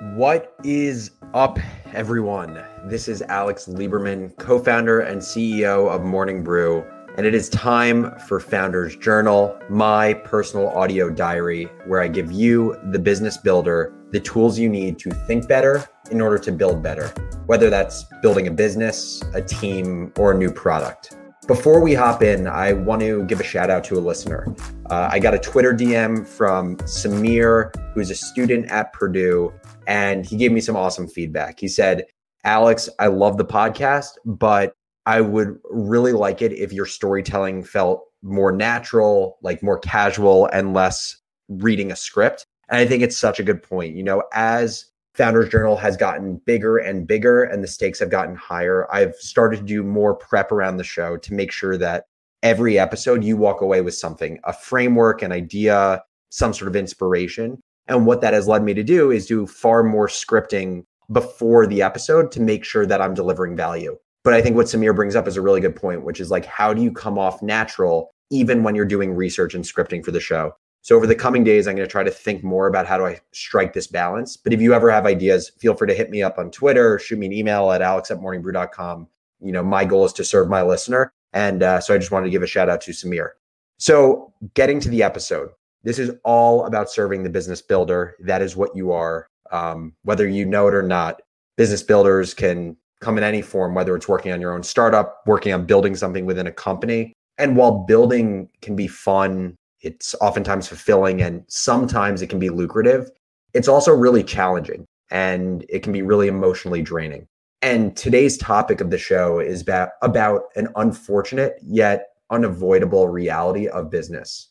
What is up, everyone? This is Alex Lieberman, co founder and CEO of Morning Brew, and it is time for Founders Journal, my personal audio diary, where I give you, the business builder, the tools you need to think better in order to build better, whether that's building a business, a team, or a new product. Before we hop in, I want to give a shout out to a listener. Uh, I got a Twitter DM from Samir, who's a student at Purdue, and he gave me some awesome feedback. He said, Alex, I love the podcast, but I would really like it if your storytelling felt more natural, like more casual, and less reading a script. And I think it's such a good point. You know, as Founders Journal has gotten bigger and bigger and the stakes have gotten higher. I've started to do more prep around the show to make sure that every episode you walk away with something, a framework, an idea, some sort of inspiration. And what that has led me to do is do far more scripting before the episode to make sure that I'm delivering value. But I think what Samir brings up is a really good point, which is like, how do you come off natural even when you're doing research and scripting for the show? So over the coming days, I'm going to try to think more about how do I strike this balance. But if you ever have ideas, feel free to hit me up on Twitter, shoot me an email at alex at morningbrew.com. You know, my goal is to serve my listener. And uh, so I just wanted to give a shout out to Samir. So getting to the episode, this is all about serving the business builder. That is what you are. Um, whether you know it or not, business builders can come in any form, whether it's working on your own startup, working on building something within a company. And while building can be fun it's oftentimes fulfilling and sometimes it can be lucrative. It's also really challenging and it can be really emotionally draining. And today's topic of the show is about, about an unfortunate yet unavoidable reality of business.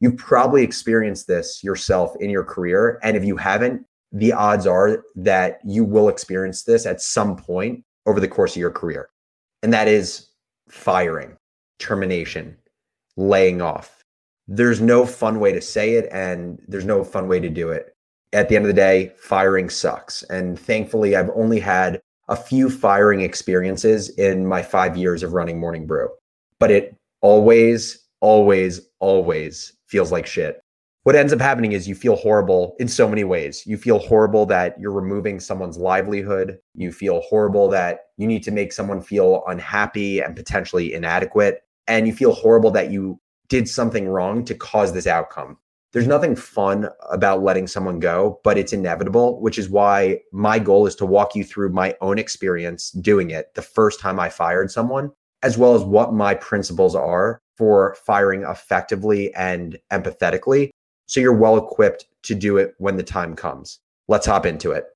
You've probably experienced this yourself in your career. And if you haven't, the odds are that you will experience this at some point over the course of your career. And that is firing, termination, laying off there's no fun way to say it and there's no fun way to do it. At the end of the day, firing sucks. And thankfully, I've only had a few firing experiences in my five years of running Morning Brew, but it always, always, always feels like shit. What ends up happening is you feel horrible in so many ways. You feel horrible that you're removing someone's livelihood. You feel horrible that you need to make someone feel unhappy and potentially inadequate. And you feel horrible that you did something wrong to cause this outcome. There's nothing fun about letting someone go, but it's inevitable, which is why my goal is to walk you through my own experience doing it the first time I fired someone, as well as what my principles are for firing effectively and empathetically. So you're well equipped to do it when the time comes. Let's hop into it.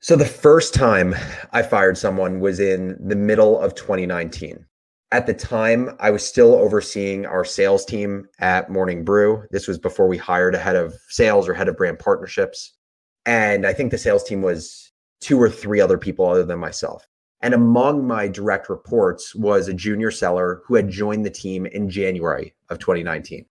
So the first time I fired someone was in the middle of 2019 at the time, I was still overseeing our sales team at Morning Brew. This was before we hired a head of sales or head of brand partnerships. And I think the sales team was two or three other people other than myself. And among my direct reports was a junior seller who had joined the team in January of 2019.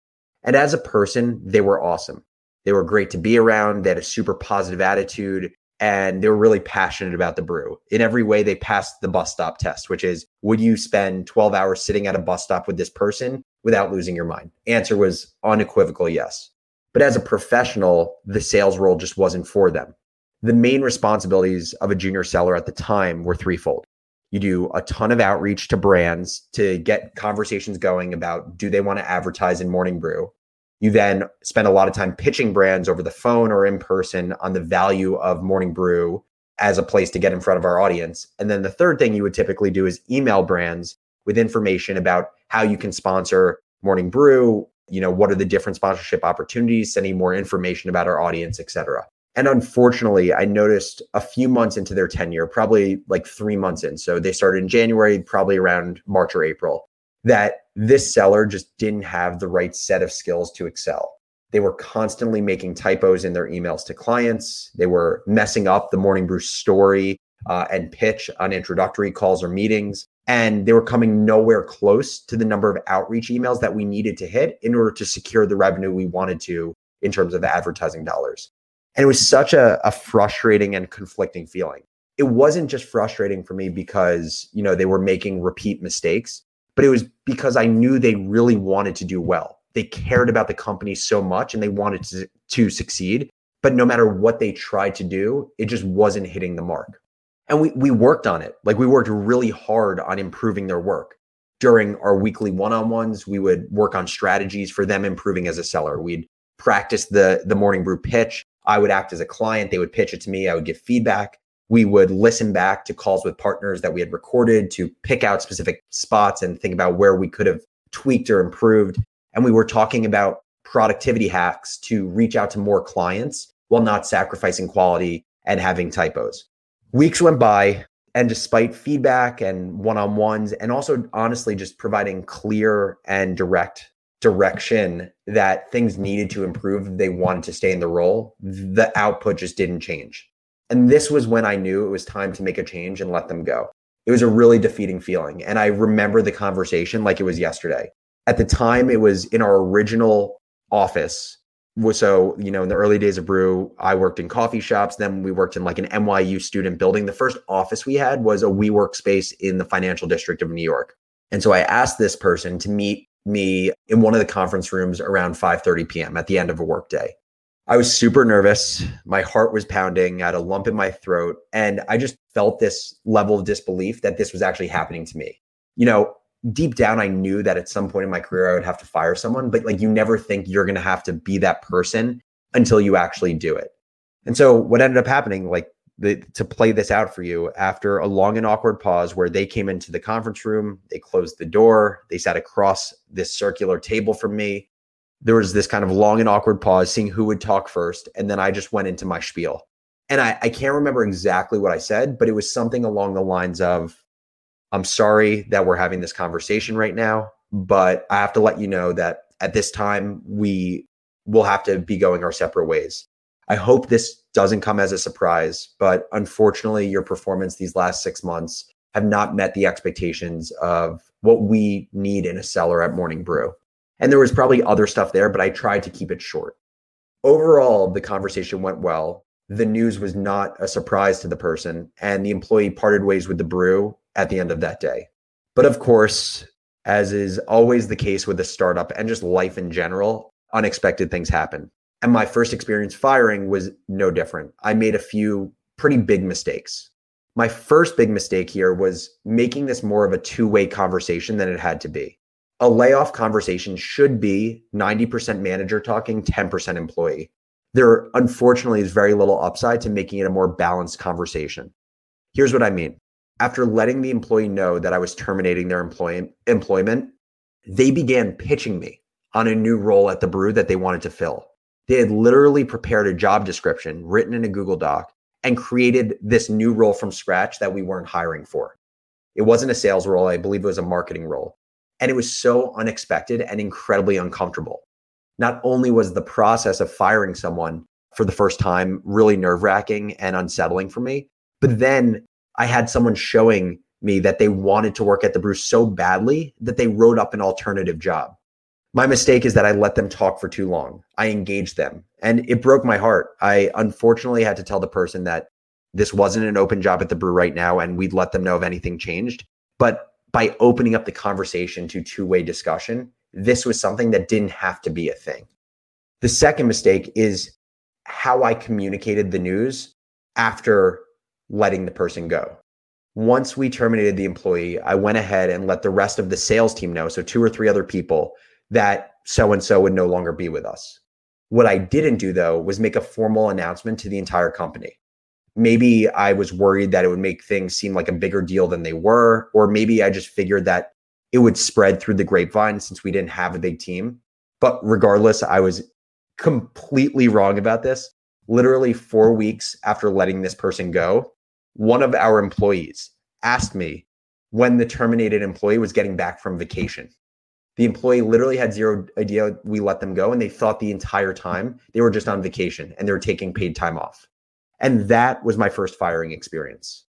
And as a person, they were awesome. They were great to be around. They had a super positive attitude and they were really passionate about the brew. In every way, they passed the bus stop test, which is would you spend 12 hours sitting at a bus stop with this person without losing your mind? Answer was unequivocal yes. But as a professional, the sales role just wasn't for them. The main responsibilities of a junior seller at the time were threefold. You do a ton of outreach to brands to get conversations going about do they want to advertise in Morning Brew? You then spend a lot of time pitching brands over the phone or in person on the value of Morning Brew as a place to get in front of our audience. And then the third thing you would typically do is email brands with information about how you can sponsor Morning Brew, you know, what are the different sponsorship opportunities, sending more information about our audience, et cetera. And unfortunately, I noticed a few months into their tenure, probably like three months in. So they started in January, probably around March or April that this seller just didn't have the right set of skills to excel. They were constantly making typos in their emails to clients. They were messing up the Morning Brew story uh, and pitch on introductory calls or meetings. And they were coming nowhere close to the number of outreach emails that we needed to hit in order to secure the revenue we wanted to in terms of advertising dollars. And it was such a, a frustrating and conflicting feeling. It wasn't just frustrating for me because, you know, they were making repeat mistakes but it was because I knew they really wanted to do well. They cared about the company so much and they wanted to, to succeed but no matter what they tried to do, it just wasn't hitting the mark. And we we worked on it. Like we worked really hard on improving their work. During our weekly one-on-ones, we would work on strategies for them improving as a seller. We'd practice the the morning brew pitch. I would act as a client. They would pitch it to me. I would give feedback. We would listen back to calls with partners that we had recorded to pick out specific spots and think about where we could have tweaked or improved. And we were talking about productivity hacks to reach out to more clients while not sacrificing quality and having typos. Weeks went by, and despite feedback and one on ones, and also honestly just providing clear and direct direction that things needed to improve, they wanted to stay in the role, the output just didn't change. And this was when I knew it was time to make a change and let them go. It was a really defeating feeling. And I remember the conversation like it was yesterday. At the time, it was in our original office so you know in the early days of brew i worked in coffee shops then we worked in like an nyu student building the first office we had was a WeWork space in the financial district of new york and so i asked this person to meet me in one of the conference rooms around 5.30 p.m at the end of a workday i was super nervous. My heart was pounding. I had a lump in my throat. And i just felt this level of disbelief that this was actually happening to me. You know deep down I knew that at some point in my career I would have to fire someone, but like you never think you're going to have to be that person until you actually do it. And so what ended up happening like the, to play this out for you after a long and awkward pause where they came into the conference room, they closed the door, they sat across this circular table from me. There was this kind of long and awkward pause, seeing who would talk first. And then I just went into my spiel. And I, I can't remember exactly what I said, but it was something along the lines of, I'm sorry that we're having this conversation right now, but I have to let you know that at this time, we will have to be going our separate ways. I hope this doesn't come as a surprise, but unfortunately, your performance these last six months have not met the expectations of what we need in a seller at Morning Brew. And there was probably other stuff there, but I tried to keep it short. Overall, the conversation went well. The news was not a surprise to the person, and the employee parted ways with the brew at the end of that day. But of course, as is always the case with a startup and just life in general, unexpected things happen. And my first experience firing was no different. I made a few pretty big mistakes. My first big mistake here was making this more of a two way conversation than it had to be. A layoff conversation should be 90% manager talking, 10% employee. There, unfortunately, is very little upside to making it a more balanced conversation. Here's what I mean after letting the employee know that I was terminating their employ- employment, they began pitching me on a new role at the brew that they wanted to fill. They had literally prepared a job description written in a Google Doc and created this new role from scratch that we weren't hiring for. It wasn't a sales role, I believe it was a marketing role. And it was so unexpected and incredibly uncomfortable. Not only was the process of firing someone for the first time really nerve wracking and unsettling for me, but then I had someone showing me that they wanted to work at the brew so badly that they wrote up an alternative job. My mistake is that I let them talk for too long. I engaged them and it broke my heart. I unfortunately had to tell the person that this wasn't an open job at the brew right now and we'd let them know if anything changed. But by opening up the conversation to two way discussion, this was something that didn't have to be a thing. The second mistake is how I communicated the news after letting the person go. Once we terminated the employee, I went ahead and let the rest of the sales team know, so two or three other people, that so and so would no longer be with us. What I didn't do though was make a formal announcement to the entire company. Maybe I was worried that it would make things seem like a bigger deal than they were, or maybe I just figured that it would spread through the grapevine since we didn't have a big team. But regardless, I was completely wrong about this. Literally four weeks after letting this person go, one of our employees asked me when the terminated employee was getting back from vacation. The employee literally had zero idea we let them go, and they thought the entire time they were just on vacation and they were taking paid time off. And that was my first firing experience.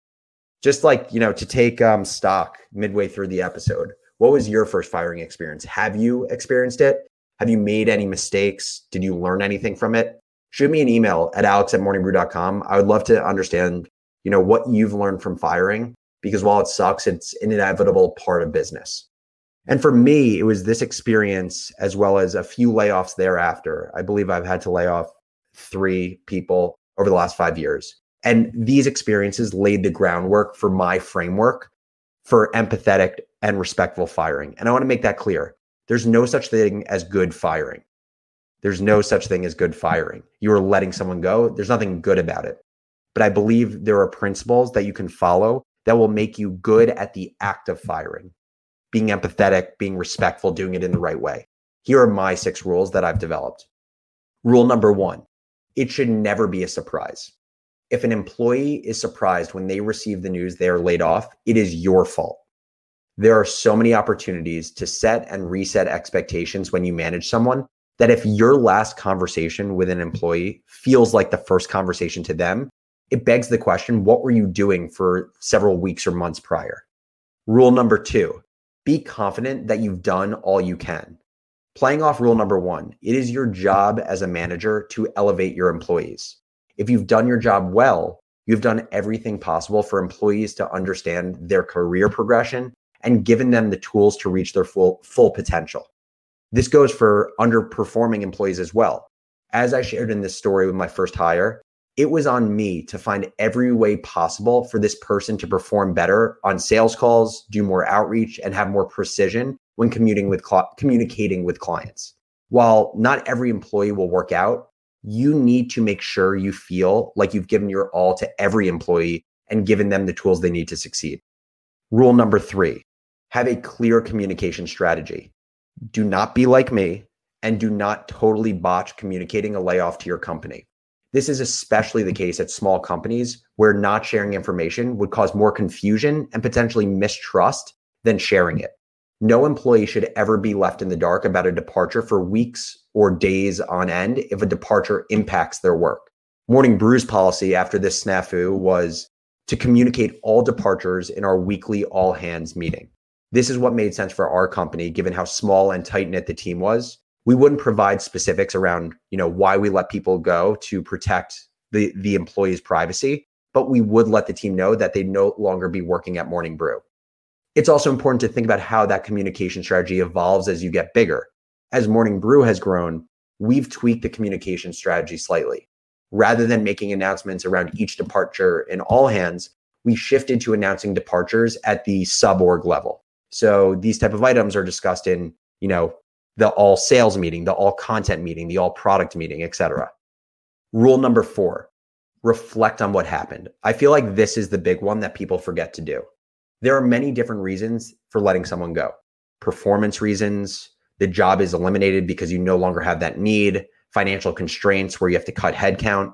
Just like, you know, to take um, stock midway through the episode, what was your first firing experience? Have you experienced it? Have you made any mistakes? Did you learn anything from it? Shoot me an email at alex at morningbrew.com. I would love to understand you know, what you've learned from firing, because while it sucks, it's an inevitable part of business. And for me, it was this experience as well as a few layoffs thereafter. I believe I've had to lay off three people over the last five years. And these experiences laid the groundwork for my framework for empathetic and respectful firing. And I want to make that clear. There's no such thing as good firing. There's no such thing as good firing. You are letting someone go. There's nothing good about it. But I believe there are principles that you can follow that will make you good at the act of firing, being empathetic, being respectful, doing it in the right way. Here are my six rules that I've developed. Rule number one it should never be a surprise. If an employee is surprised when they receive the news they are laid off, it is your fault. There are so many opportunities to set and reset expectations when you manage someone that if your last conversation with an employee feels like the first conversation to them, it begs the question what were you doing for several weeks or months prior? Rule number two be confident that you've done all you can. Playing off rule number one, it is your job as a manager to elevate your employees. If you've done your job well, you've done everything possible for employees to understand their career progression and given them the tools to reach their full, full potential. This goes for underperforming employees as well. As I shared in this story with my first hire, it was on me to find every way possible for this person to perform better on sales calls, do more outreach, and have more precision when commuting with cl- communicating with clients. While not every employee will work out, you need to make sure you feel like you've given your all to every employee and given them the tools they need to succeed. Rule number three have a clear communication strategy. Do not be like me and do not totally botch communicating a layoff to your company. This is especially the case at small companies where not sharing information would cause more confusion and potentially mistrust than sharing it. No employee should ever be left in the dark about a departure for weeks or days on end if a departure impacts their work. Morning Brew's policy after this snafu was to communicate all departures in our weekly all hands meeting. This is what made sense for our company given how small and tight knit the team was we wouldn't provide specifics around you know why we let people go to protect the the employee's privacy but we would let the team know that they'd no longer be working at morning brew. It's also important to think about how that communication strategy evolves as you get bigger. As morning brew has grown we've tweaked the communication strategy slightly. Rather than making announcements around each departure in all hands we shifted to announcing departures at the sub org level. So these type of items are discussed in you know the all sales meeting, the all content meeting, the all product meeting, etc. Rule number four, reflect on what happened. I feel like this is the big one that people forget to do. There are many different reasons for letting someone go. Performance reasons, the job is eliminated because you no longer have that need, financial constraints where you have to cut headcount.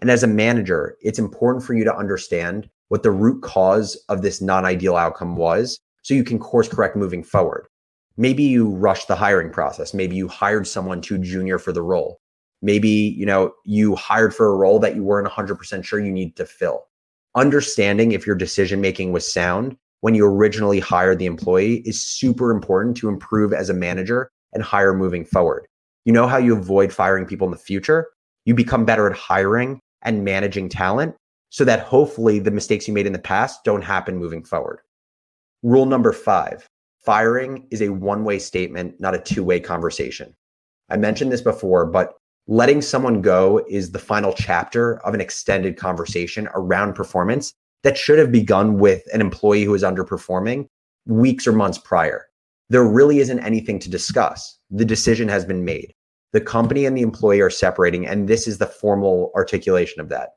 And as a manager, it's important for you to understand what the root cause of this non ideal outcome was so you can course correct moving forward. Maybe you rushed the hiring process. Maybe you hired someone too junior for the role. Maybe, you know, you hired for a role that you weren't 100% sure you need to fill. Understanding if your decision making was sound when you originally hired the employee is super important to improve as a manager and hire moving forward. You know how you avoid firing people in the future? You become better at hiring and managing talent so that hopefully the mistakes you made in the past don't happen moving forward. Rule number five Firing is a one way statement, not a two way conversation. I mentioned this before, but letting someone go is the final chapter of an extended conversation around performance that should have begun with an employee who is underperforming weeks or months prior. There really isn't anything to discuss. The decision has been made. The company and the employee are separating, and this is the formal articulation of that.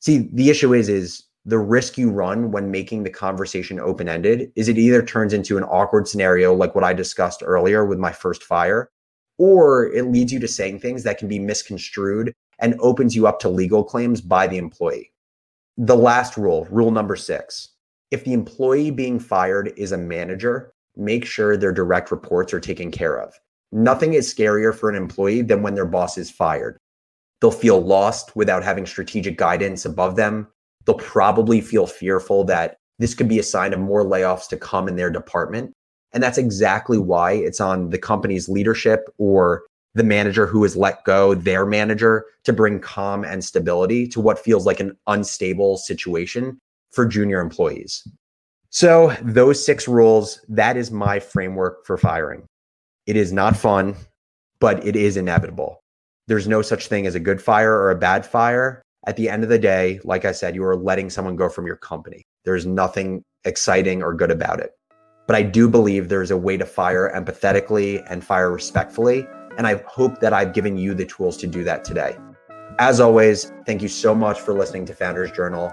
See, the issue is, is the risk you run when making the conversation open ended is it either turns into an awkward scenario like what I discussed earlier with my first fire, or it leads you to saying things that can be misconstrued and opens you up to legal claims by the employee. The last rule, rule number six if the employee being fired is a manager, make sure their direct reports are taken care of. Nothing is scarier for an employee than when their boss is fired. They'll feel lost without having strategic guidance above them they'll probably feel fearful that this could be a sign of more layoffs to come in their department. And that's exactly why it's on the company's leadership or the manager who has let go their manager to bring calm and stability to what feels like an unstable situation for junior employees. So, those six rules, that is my framework for firing. It is not fun, but it is inevitable. There's no such thing as a good fire or a bad fire. At the end of the day, like I said, you are letting someone go from your company. There's nothing exciting or good about it. But I do believe there's a way to fire empathetically and fire respectfully. And I hope that I've given you the tools to do that today. As always, thank you so much for listening to Founders Journal.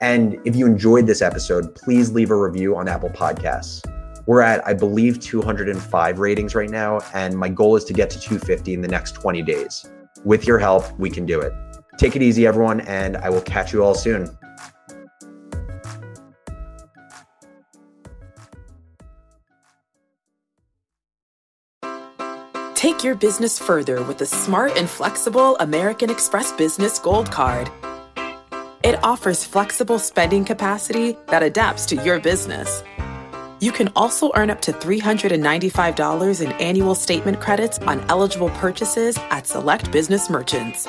And if you enjoyed this episode, please leave a review on Apple Podcasts. We're at, I believe, 205 ratings right now, and my goal is to get to 250 in the next 20 days. With your help, we can do it. Take it easy, everyone, and I will catch you all soon. Take your business further with the smart and flexible American Express Business Gold Card. It offers flexible spending capacity that adapts to your business. You can also earn up to $395 in annual statement credits on eligible purchases at select business merchants.